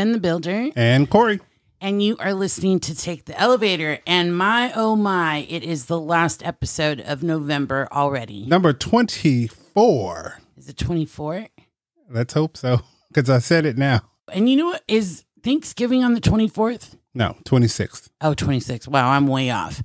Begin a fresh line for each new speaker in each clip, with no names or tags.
Gen the Builder,
And Corey.
and you are listening to Take the Elevator. And my, oh my, it is the last episode of November already.
Number 24.
Is it 24?
Let's hope so. Because I said it now.
And you know what? Is Thanksgiving on the 24th?
No, 26th.
Oh, 26. Wow, I'm way off.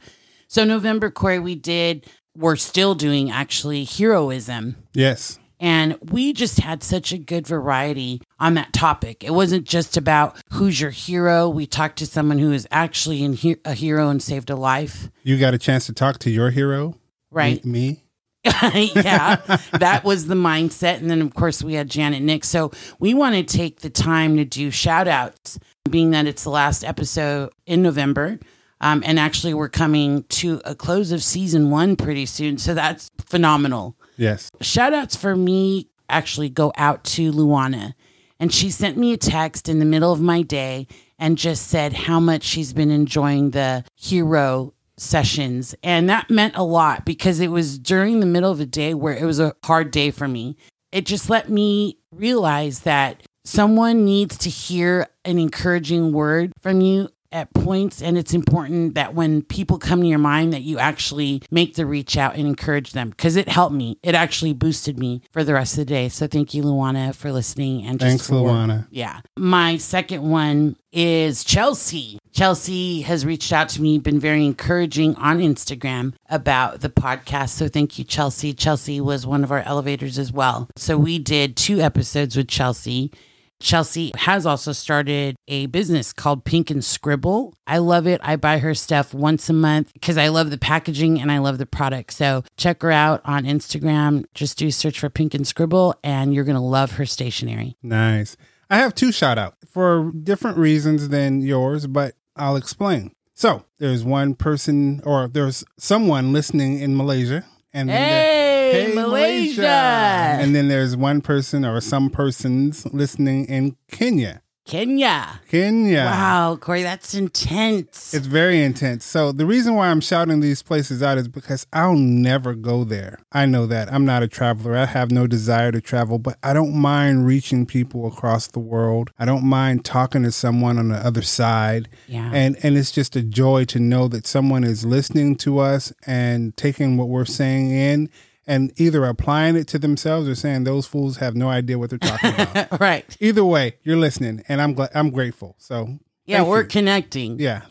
So, November, Corey, we did, we're still doing actually heroism.
Yes.
And we just had such a good variety on that topic. It wasn't just about who's your hero. We talked to someone who is actually in he- a hero and saved a life.
You got a chance to talk to your hero,
Right.
Me.
yeah, that was the mindset. And then, of course, we had Janet Nix. So we want to take the time to do shout outs, being that it's the last episode in November. Um, and actually, we're coming to a close of season one pretty soon. So that's phenomenal.
Yes.
Shout outs for me actually go out to Luana. And she sent me a text in the middle of my day and just said how much she's been enjoying the hero sessions. And that meant a lot because it was during the middle of a day where it was a hard day for me. It just let me realize that someone needs to hear an encouraging word from you at points and it's important that when people come to your mind that you actually make the reach out and encourage them because it helped me. It actually boosted me for the rest of the day. So thank you luana for listening and just
Thanks,
for-
Luana.
yeah. My second one is chelsea. Chelsea has reached out to me been very encouraging on instagram about the podcast. So thank you chelsea. Chelsea was one of our elevators as well. So we did two episodes with chelsea Chelsea has also started a business called Pink and Scribble. I love it. I buy her stuff once a month because I love the packaging and I love the product. So check her out on Instagram. Just do search for Pink and Scribble and you're going to love her stationery.
Nice. I have two shout outs for different reasons than yours, but I'll explain. So there's one person or there's someone listening in Malaysia. And there-
Hey, Malaysia.
And then there's one person or some persons listening in Kenya.
Kenya.
Kenya.
Wow, Corey, that's intense.
It's very intense. So the reason why I'm shouting these places out is because I'll never go there. I know that. I'm not a traveler. I have no desire to travel, but I don't mind reaching people across the world. I don't mind talking to someone on the other side.
Yeah.
And and it's just a joy to know that someone is listening to us and taking what we're saying in and either applying it to themselves or saying those fools have no idea what they're talking about.
right.
Either way, you're listening and I'm glad I'm grateful. So
Yeah, we're
you.
connecting.
yeah.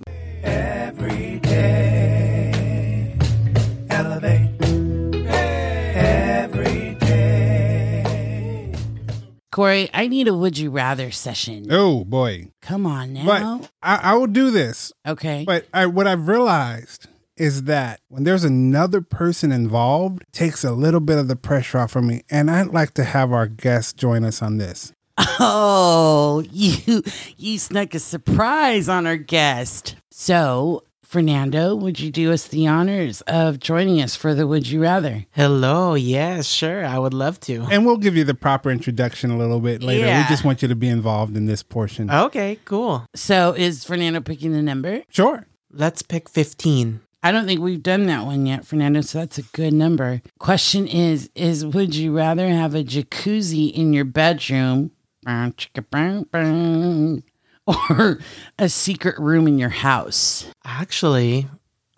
Every day, elevate. Every day.
Corey, I need a would you rather session.
Oh boy.
Come on now.
But I, I will do this.
okay.
But I, what I've realized is that when there's another person involved, it takes a little bit of the pressure off of me. And I'd like to have our guest join us on this.
Oh, you you snuck a surprise on our guest. So, Fernando, would you do us the honors of joining us for the Would You Rather?
Hello. Yes, sure. I would love to.
And we'll give you the proper introduction a little bit later.
Yeah.
We just want you to be involved in this portion.
Okay, cool.
So, is Fernando picking the number?
Sure.
Let's pick 15.
I don't think we've done that one yet, Fernando. So that's a good number. Question is: Is would you rather have a jacuzzi in your bedroom, or a secret room in your house?
Actually,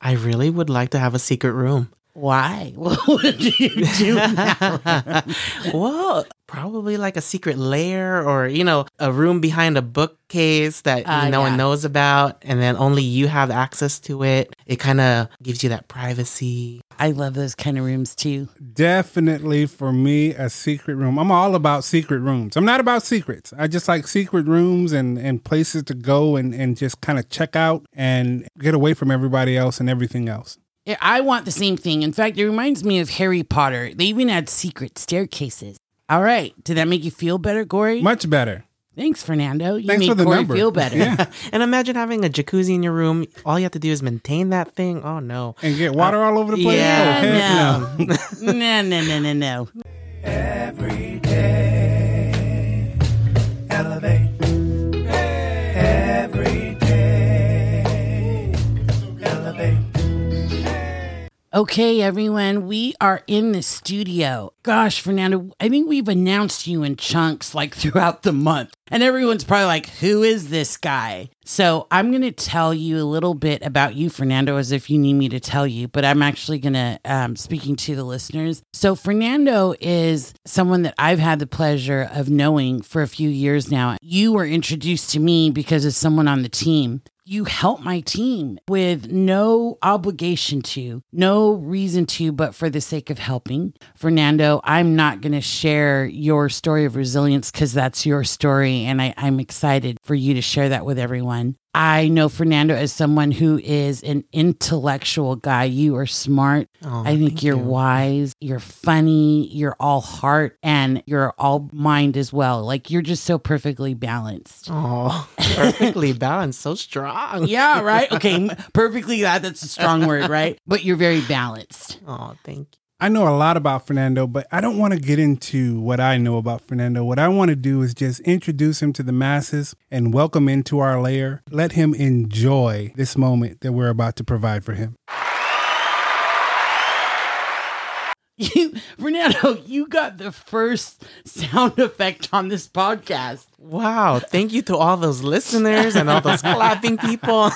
I really would like to have a secret room.
Why? What would you do? now?
well, probably like a secret lair or, you know, a room behind a bookcase that
Uh,
no
yeah.
one knows about and then only you have access to it. It kind of gives you that privacy.
I love those kind of rooms too.
Definitely for me, a secret room. I'm all about secret rooms. I'm not about secrets. I just like secret rooms and, and places to go and, and just kind of check out and get away from everybody else and everything else.
Yeah, I want the same thing. In fact, it reminds me of Harry Potter. They even had secret staircases. All right. Did that make you feel better, Corey?
Much better.
Thanks, Fernando. You
Thanks
made
for the
Corey
number.
feel better.
Yeah.
And imagine having a jacuzzi in your room. All you have to do is maintain that thing. Oh, no.
And get water all over the place?
yeah,
Oh, heck
no. no, no, no, no, no.
Every day,
Okay, everyone, we are in the studio. Gosh, Fernando, I think we've announced you in chunks like throughout the month. And everyone's probably like, who is this guy? So I'm going to tell you a little bit about you, Fernando, as if you need me to tell you, but I'm actually going to, um, speaking to the listeners. So Fernando is someone that I've had the pleasure of knowing for a few years now. You were introduced to me because of someone on the team you help my team with no obligation to, no reason to, but for the sake of helping. Fernando, I'm not going to share your story of resilience because that's your story. And I, I'm excited for you to share that with everyone. I know Fernando as someone who is an intellectual guy. You are smart.
Oh,
I think you're
you.
wise, you're funny, you're all heart, and you're all mind as well. Like you're just so perfectly balanced.
Oh, perfectly balanced, so strong.
Yeah, right. Okay, perfectly. That that's a strong word, right? But you're very balanced.
Oh, thank you.
I know a lot about Fernando, but I don't want to get into what I know about Fernando. What I want to do is just introduce him to the masses and welcome him into our lair. Let him enjoy this moment that we're about to provide for him.
You, Fernando, you got the first sound effect on this podcast.
Wow. Thank you to all those listeners and all those clapping people.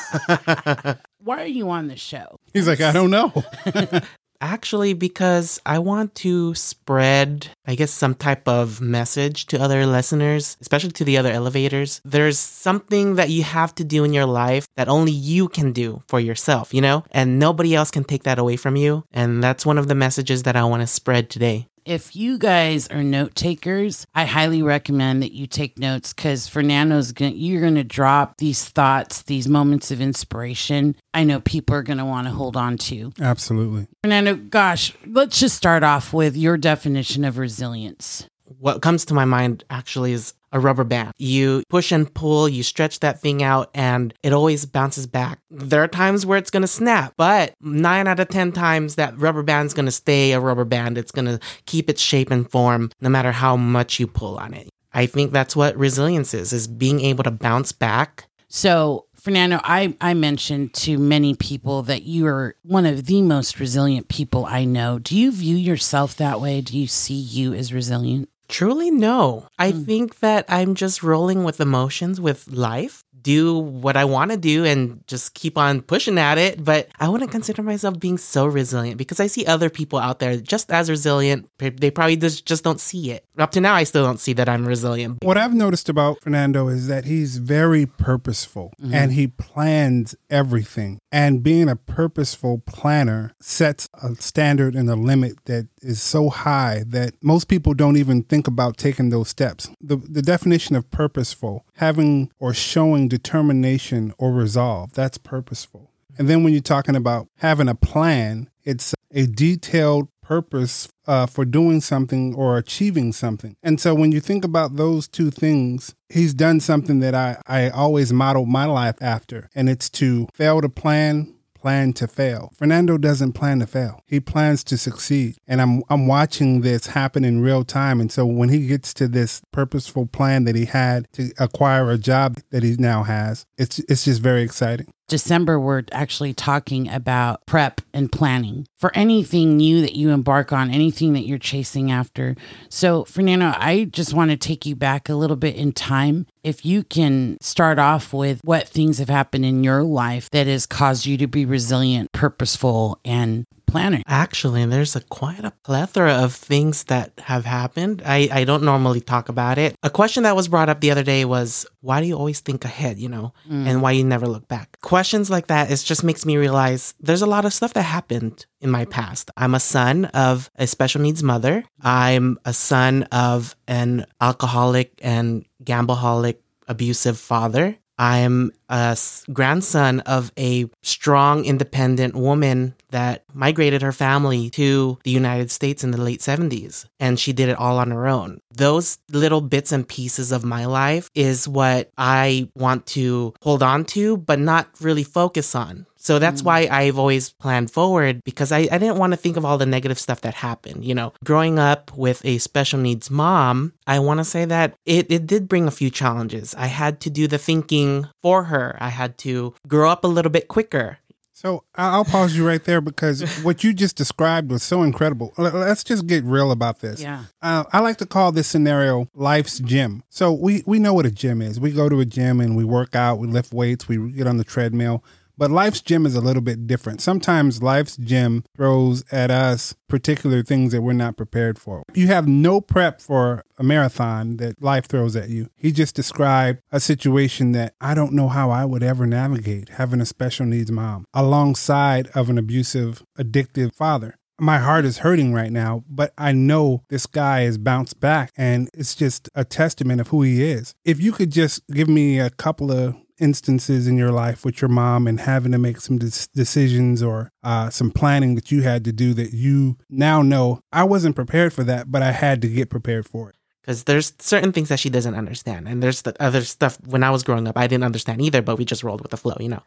Why are you on the show?
He's like, I don't know.
Actually, because I want to spread, I guess, some type of message to other listeners, especially to the other elevators. There's something that you have to do in your life that only you can do for yourself, you know? And nobody else can take that away from you. And that's one of the messages that I want to spread today.
If you guys are note takers, I highly recommend that you take notes because Fernando's going to you're gonna drop these thoughts, these moments of inspiration. I know people are gonna want to hold on to.
Absolutely.
Fernando, gosh, let's just start off with your definition of resilience.
What comes to my mind actually is a rubber band. You push and pull, you stretch that thing out, and it always bounces back. There are times where it's gonna snap, but nine out of 10 times that rubber band's gonna stay a rubber band. It's gonna keep its shape and form no matter how much you pull on it. I think that's what resilience is, is being able to bounce back.
So, Fernando, I, I mentioned to many people that you are one of the most resilient people I know. Do you view yourself that way? Do you see you as resilient?
Truly, no. I hmm. think that I'm just rolling with emotions with life, do what I want to do and just keep on pushing at it. But I wouldn't consider myself being so resilient because I see other people out there just as resilient. They probably just, just don't see it. Up to now, I still don't see that I'm resilient.
What I've noticed about Fernando is that he's very purposeful mm-hmm. and he plans everything. And being a purposeful planner sets a standard and a limit that is so high that most people don't even think about taking those steps. The, the definition of purposeful, having or showing determination or resolve, that's purposeful. And then when you're talking about having a plan, it's a detailed purpose uh, for doing something or achieving something. And so when you think about those two things, he's done something that I, I always model my life after, and it's to fail to plan. Plan to fail. Fernando doesn't plan to fail. He plans to succeed. And I'm I'm watching this happen in real time. And so when he gets to this purposeful plan that he had to acquire a job that he now has, it's it's just very exciting.
December, we're actually talking about prep and planning for anything new that you embark on, anything that you're chasing after. So, Fernando, I just want to take you back a little bit in time. If you can start off with what things have happened in your life that has caused you to be resilient, purposeful, and planner.
Actually, there's a quite a plethora of things that have happened. I, I don't normally talk about it. A question that was brought up the other day was, why do you always think ahead, you know, mm. and why you never look back? Questions like that, it just makes me realize there's a lot of stuff that happened in my past. I'm a son of a special needs mother. I'm a son of an alcoholic and gambleaholic abusive father. I'm a grandson of a strong, independent woman that migrated her family to the United States in the late 70s, and she did it all on her own. Those little bits and pieces of my life is what I want to hold on to, but not really focus on. So that's why I've always planned forward because I, I didn't want to think of all the negative stuff that happened. You know, growing up with a special needs mom, I want to say that it, it did bring a few challenges. I had to do the thinking for her, I had to grow up a little bit quicker.
So I- I'll pause you right there because what you just described was so incredible. Let's just get real about this.
Yeah.
Uh, I like to call this scenario life's gym. So we, we know what a gym is. We go to a gym and we work out, we lift weights, we get on the treadmill. But life's gym is a little bit different. Sometimes life's gym throws at us particular things that we're not prepared for. You have no prep for a marathon that life throws at you. He just described a situation that I don't know how I would ever navigate having a special needs mom alongside of an abusive, addictive father my heart is hurting right now, but I know this guy has bounced back and it's just a testament of who he is. If you could just give me a couple of instances in your life with your mom and having to make some des- decisions or uh, some planning that you had to do that you now know I wasn't prepared for that, but I had to get prepared for it.
because there's certain things that she doesn't understand and there's the other stuff when i was growing up i didn't understand either but we just rolled with the flow you know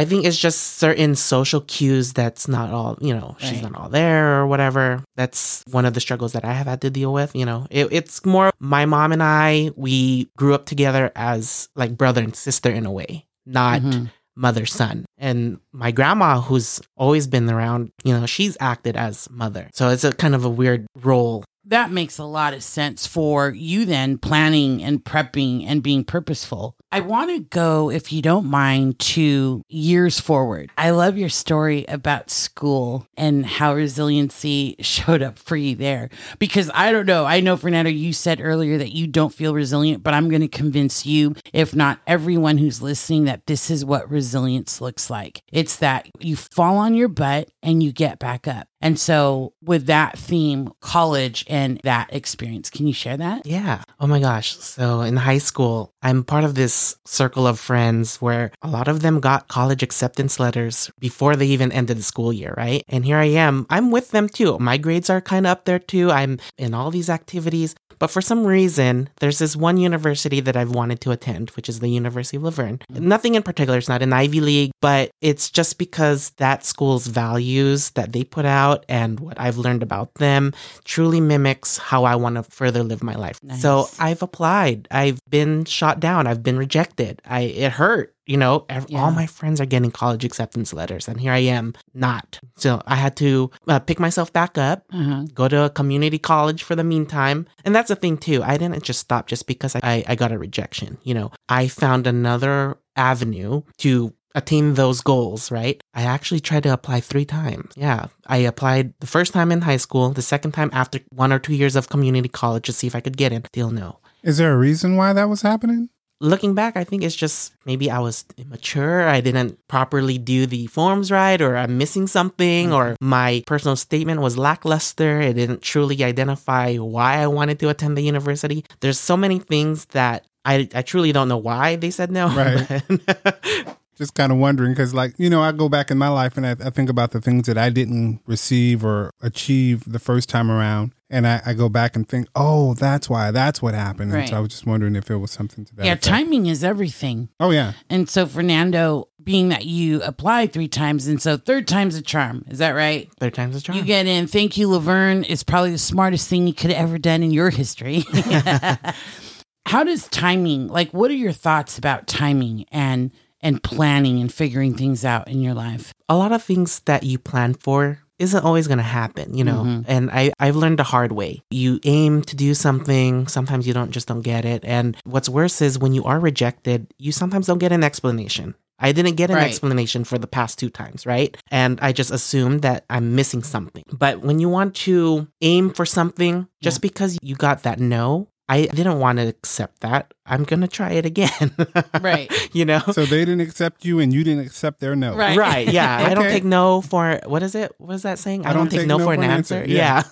i think it's just certain social cues that's not all you know she's
Right.
not all there or whatever that's one of the struggles that i have had to deal with you know it, it's more my mom and i we grew up together as like brother and sister in a way not
Mhm.
mother son and my grandma who's always been around you know she's acted as mother so it's a kind of a weird role
That makes a lot of sense for you then planning and prepping and being purposeful. I want to go, if you don't mind, to years forward. I love your story about school and how resiliency showed up for you there. Because I don't know, I know, Fernando, you said earlier that you don't feel resilient, but I'm going to convince you, if not everyone who's listening, that this is what resilience looks like. It's that you fall on your butt and you get back up. And so, with that theme, college and that experience, can you share that?
Yeah. Oh my gosh. So in high school, I'm part of this circle of friends where a lot of them got college acceptance letters before they even ended the school year, right? And here I am. I'm with them too. My grades are kind of up there too. I'm in all these activities. But for some reason, there's this one university that I've wanted to attend, which is the University of La Verne. Nothing in particular. It's not an Ivy League, but it's just because that school's values that they put out and what I've learned about them truly mimics how I want to further live my life. So I've applied. I've been shot down. I've been rejected. I it hurt. You know, ev-
Yeah.
all my friends are getting college acceptance letters, and here I am not. So I had to uh, pick myself back up,
Uh-huh.
go to a community college for the meantime. And that's the thing too. I didn't just stop just because I, I, I got a rejection. You know, I found another avenue to attain those goals, right? I actually tried to apply three times. Yeah. I applied the first time in high school, the second time after one or two years of community college to see if I could get in. Still no.
Is there a reason why that was happening?
Looking back, I think it's just maybe I was immature. I didn't properly do the forms right, or I'm missing something, or mm-hmm. my personal statement was lackluster. It didn't truly identify why I wanted to attend the university. There's so many things that I, I truly don't know why they said no.
Right. Just kind of wondering because, like, you know, I go back in my life and I, I think about the things that I didn't receive or achieve the first time around. And I, I go back and think, oh, that's why, that's what happened. And
Right.
so I was just wondering if it was something to that.
yeah,
effect.
timing is everything.
Oh, yeah.
And so, Fernando, being that you applied three times, and so third time's a charm. Is that right?
Third time's a charm.
You get in. Thank you, La Verne. It's probably the smartest thing you could have ever done in your history. How does timing, like, what are your thoughts about timing and and planning and figuring things out in your life?
a lot of things that you plan for isn't always going to happen, you know. Mm-hmm. And I I've learned the hard way. You aim to do something, sometimes you don't just don't get it. And what's worse is when you are rejected, you sometimes don't get an explanation. I didn't get an
Right.
explanation for the past two times, right? And I just assumed that I'm missing something. But when you want to aim for something just because you got that no, I didn't want to accept that. I'm going to try it again.
Right.
you know?
So they didn't accept you and you didn't accept their no.
Right.
Right. Yeah. I don't
Okay.
take no for what is it? What is that saying? I, don't, take, no, for an answer.
Yeah.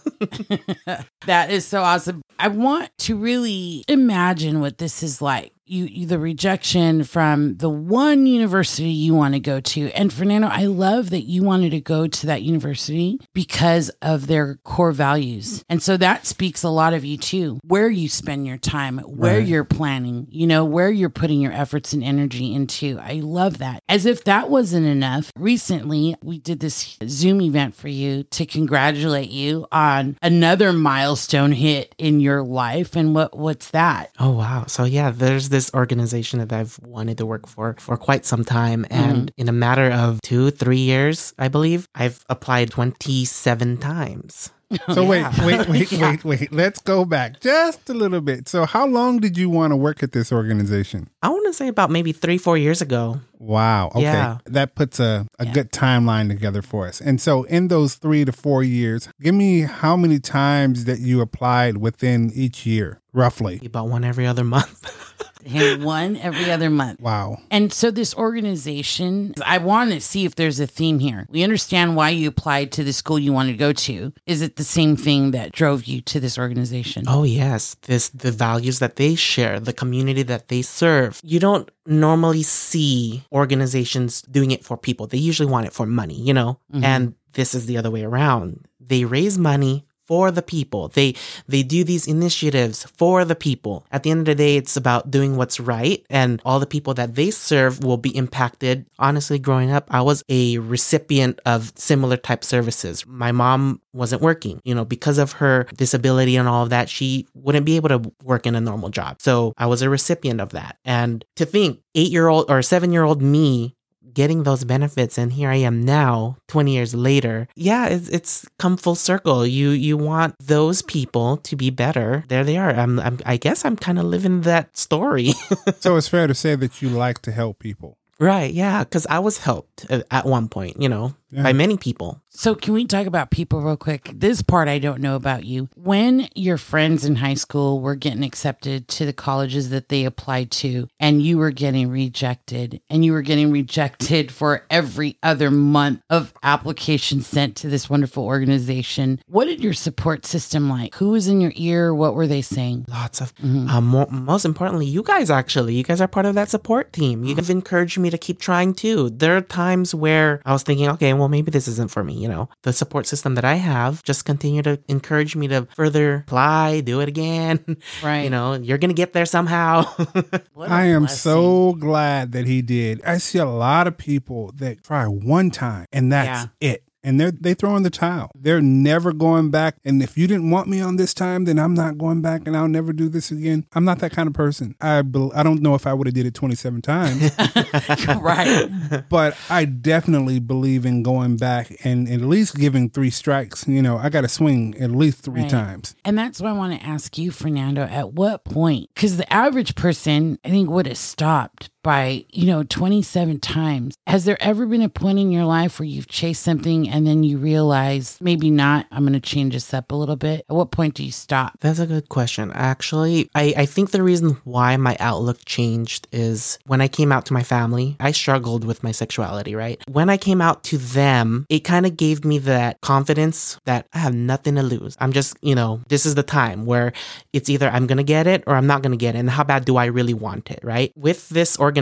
Yeah.
That is so awesome. I want to really imagine what this is like. You, you the rejection from the one university you want to go to. And Fernando, I love that you wanted to go to that university because of their core values. And so that speaks a lot of you too. Where you spend your time, where
Right.
you're planning, you know, where you're putting your efforts and energy into. I love that. As if that wasn't enough, recently we did this Zoom event for you to congratulate you on another milestone hit in your life. And what what's that?
Oh wow. So yeah, there's this organization that I've wanted to work for for quite some time. Mm-hmm. And in a matter of two, three years, I believe, I've applied 27 times.
So
Yeah.
wait, wait, wait,
Yeah.
wait, wait. Let's go back just a little bit. So how long did you want to work at this organization?
I want to say about maybe three, four years ago.
Wow. Okay.
Yeah.
That puts a, a
Yeah.
good timeline together for us. And so in those three to four years, give me how many times that you applied within each year, roughly.
About one every other month.
And one every other month.
Wow.
And so this organization, I want to see if there's a theme here. We understand why you applied to the school you wanted to go to. Is it the same thing that drove you to this organization?
Oh yes, this the values that they share, the community that they serve. You don't normally see organizations doing it for people. They usually want it for money, you know.
Mhm.
And this is the other way around. They raise money for the people. They they do these initiatives for the people. At the end of the day, it's about doing what's right and all the people that they serve will be impacted. Honestly, growing up, I was a recipient of similar type services. My mom wasn't working, you know, because of her disability and all of that, she wouldn't be able to work in a normal job. So I was a recipient of that. And to think 8-year-old or 7-year-old me getting those benefits and here I am now 20 years later. Yeah, it's, it's come full circle. You you want those people to be better. There they are. I'm, I'm I guess I'm kind of living that story.
So it's fair to say that you like to help people.
right, yeah, cuz I was helped at- at one point, you know,
Yeah.
by many people.
So, can we talk about people real quick? This part I don't know about you. When your friends in high school were getting accepted to the colleges that they applied to, and you were getting rejected, and you were getting rejected for every other month of applications sent to this wonderful organization, what did your support system like? Who was in your ear? What were they saying?
Lots of,
Mhm.
um, mo- most importantly, you guys actually, you guys are part of that support team. You have encouraged me to keep trying too. There are times where I was thinking, okay, well, maybe this isn't for me. You know, the support system that I have just continue to encourage me to further apply, do it again.
Right.
You know, you're gonna get there somehow.
I am
blessing.
so glad that he did. I see a lot of people that try one time and that's it. And they're they throw in the towel. They're never going back. And if you didn't want me on this time, then I'm not going back and I'll never do this again. I'm not that kind of person. I I don't know if I would have did it 27 times,
right.
but I definitely believe in going back and at least giving three strikes. You know, I got to swing at least three
Right.
times.
And that's why I want to ask you, Fernando, at what point? Because the average person, I think, would have stopped by, you know, 27 times. Has there ever been a point in your life where you've chased something and then you realize maybe not, I'm going to change this up a little bit? At what point do you stop?
That's a good question. Actually, I, I think the reason why my outlook changed is when I came out to my family, I struggled with my sexuality, right? When I came out to them, it kind of gave me that confidence that I have nothing to lose. I'm just, you know, this is the time where it's either I'm going to get it or I'm not going to get it. And how bad do I really want it, right? With this organization,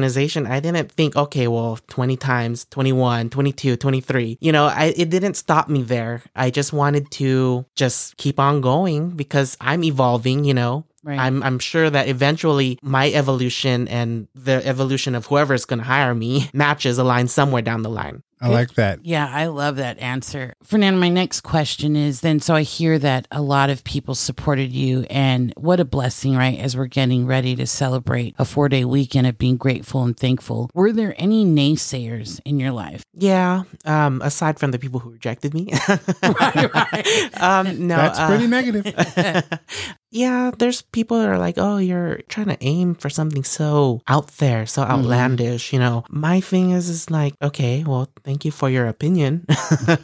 I didn't think, okay, well, 20 times, 21, 22, 23. You know, I, it didn't stop me there. I just wanted to just keep on going because I'm evolving, you know.
Right.
I'm I'm sure that eventually my evolution and the evolution of whoever's going to hire me matches align somewhere down the line.
I like that.
Yeah, I love that answer. Fernando, my next question is then so I hear that a lot of people supported you and what a blessing, right? As we're getting ready to celebrate a four day weekend of being grateful and thankful. Were there any naysayers in your life?
Yeah, um aside from the people who rejected me.
Right, right.
um no,
That's
uh,
pretty negative.
yeah, there's people that are like, "Oh, you're trying to aim for something so out there, so outlandish." You know, my thing is, is like, okay, well, thank you for your opinion,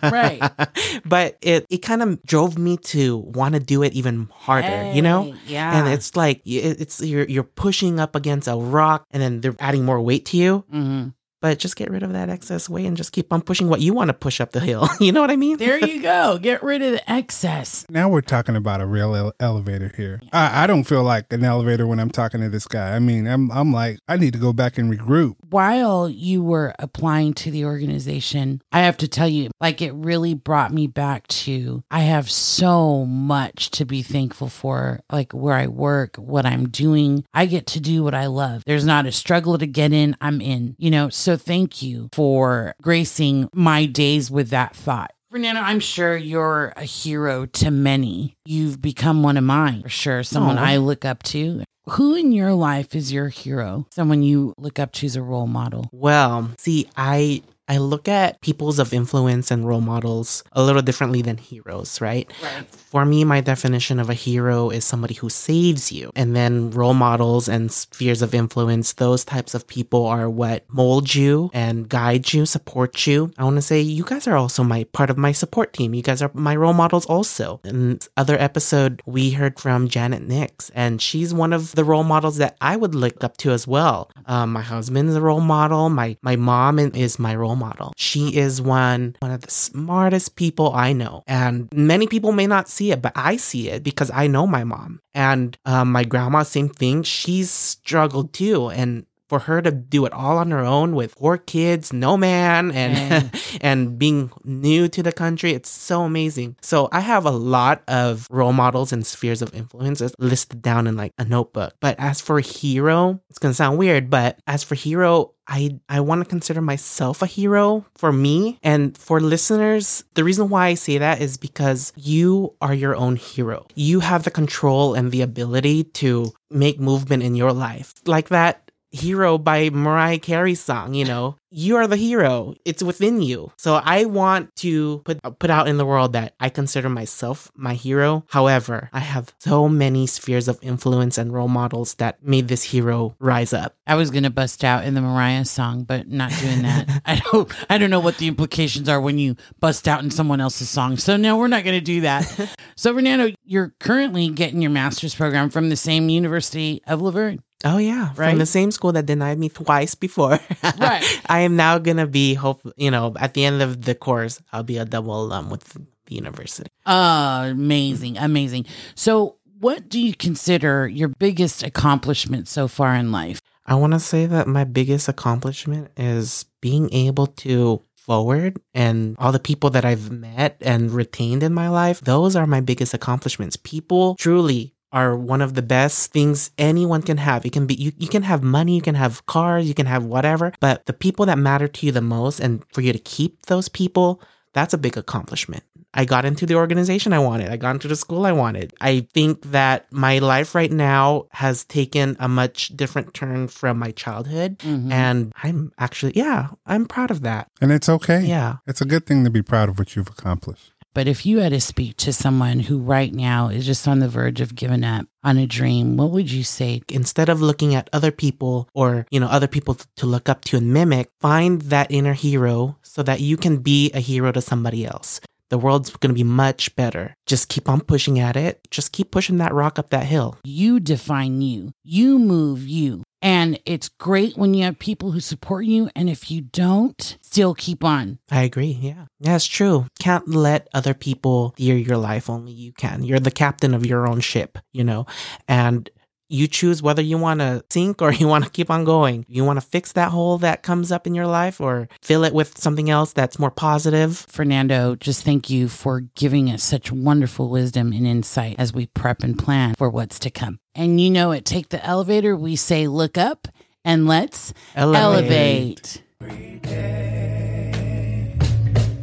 Right.
but it it kind of drove me to want to do it even harder. you know,
yeah.
and it's like it- it's you're you're pushing up against a rock, and then they're adding more weight to you.
Mhm.
But just get rid of that excess weight and just keep on pushing what you want to push up the hill. you know what I mean?
There you go. Get rid of the excess.
Now we're talking about a real ele- elevator here. I, I don't feel like an elevator when I'm talking to this guy. I mean, I'm I'm like, I need to go back and regroup.
While you were applying to the organization, I have to tell you, like, it really brought me back to I have so much to be thankful for, like where I work, what I'm doing. I get to do what I love. There's not a struggle to get in, I'm in, you know. So thank you for gracing my days with that thought. Fernando, I'm sure you're a hero to many. You've become one of mine for sure, someone
Aw.
I look up to. Who in your life is your hero? Someone you look up to as a role model?
Well, see, I I look at peoples of influence and role models a little differently than heroes, right?
Right.
For me, my definition of a hero is somebody who saves you. And then role models and spheres of influence, those types of people are what mold you and guide you, support you. I want to say you guys are also my part of my support team. You guys are my role models also. In other episode, we heard from Janet Nix, and she's one of the role models that I would look up to as well. Um, my husband's a role model. My my mom is my role model. She is one one of the smartest people I know, and many people may not see it, but I see it because I know my mom and um, my grandma. Same thing. She's struggled too, and for her to do it all on her own with four kids, no man, and and being new to the country, it's so amazing. So I have a lot of role models and spheres of influences listed down in like a notebook. But as for hero, it's gonna sound weird, but as for hero, I I want to consider myself a hero for me and for listeners. The reason why I say that is because you are your own hero. You have the control and the ability to make movement in your life. Like that hero by Mariah Carey's song, you know, you are the hero. It's within you. So I want to put put out in the world that I consider myself my hero. However, I have so many spheres of influence and role models that made this hero rise up.
I was gonna bust out in the Mariah song, but not doing that. I don't I don't know what the implications are when you bust out in someone else's song. So no, we're not gonna do that. so Fernando, you're currently getting your master's program from the same University of La Verne.
Oh yeah,
Right?
from the same school that denied me twice before.
Right.
I am now gonna be hope you know at the end of the course I'll be a double alum with the university.
Uh, amazing, amazing. So what do you consider your biggest accomplishment so far in life?
I want to say that my biggest accomplishment is being able to forward and all the people that I've met and retained in my life. Those are my biggest accomplishments. People truly are one of the best things anyone can have. It can be you, you can have money, you can have cars, you can have whatever, but the people that matter to you the most and for you to keep those people, that's a big accomplishment. I got into the organization I wanted. I got into the school I wanted. I think that my life right now has taken a much different turn from my childhood.
Mhm.
And I'm actually, yeah, I'm proud of that.
And it's okay.
Yeah.
It's a good thing to be proud of what you've accomplished.
But if you had to speak to someone who right now is just on the verge of giving up on a dream, what would you say?
Instead of looking at other people or, you know, other people to look up to and mimic, find that inner hero so that you can be a hero to somebody else. The world's going to be much better. Just keep on pushing at it. Just keep pushing that rock up that hill.
You define you, you move you. And it's great when you have people who support you. And if you don't, still keep on.
I agree. Yeah. Yeah, it's true. Can't let other people steer your life. Only you can. You're the captain of your own ship, you know, and you choose whether you want to sink or you want to keep on going. You want to fix that hole that comes up in your life or fill it with something else that's more positive.
Fernando, just thank you for giving us such wonderful wisdom and insight as we prep and plan for what's to come. And you know, it, Take the Elevator, we say look up and let's elevate.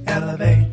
Elevate.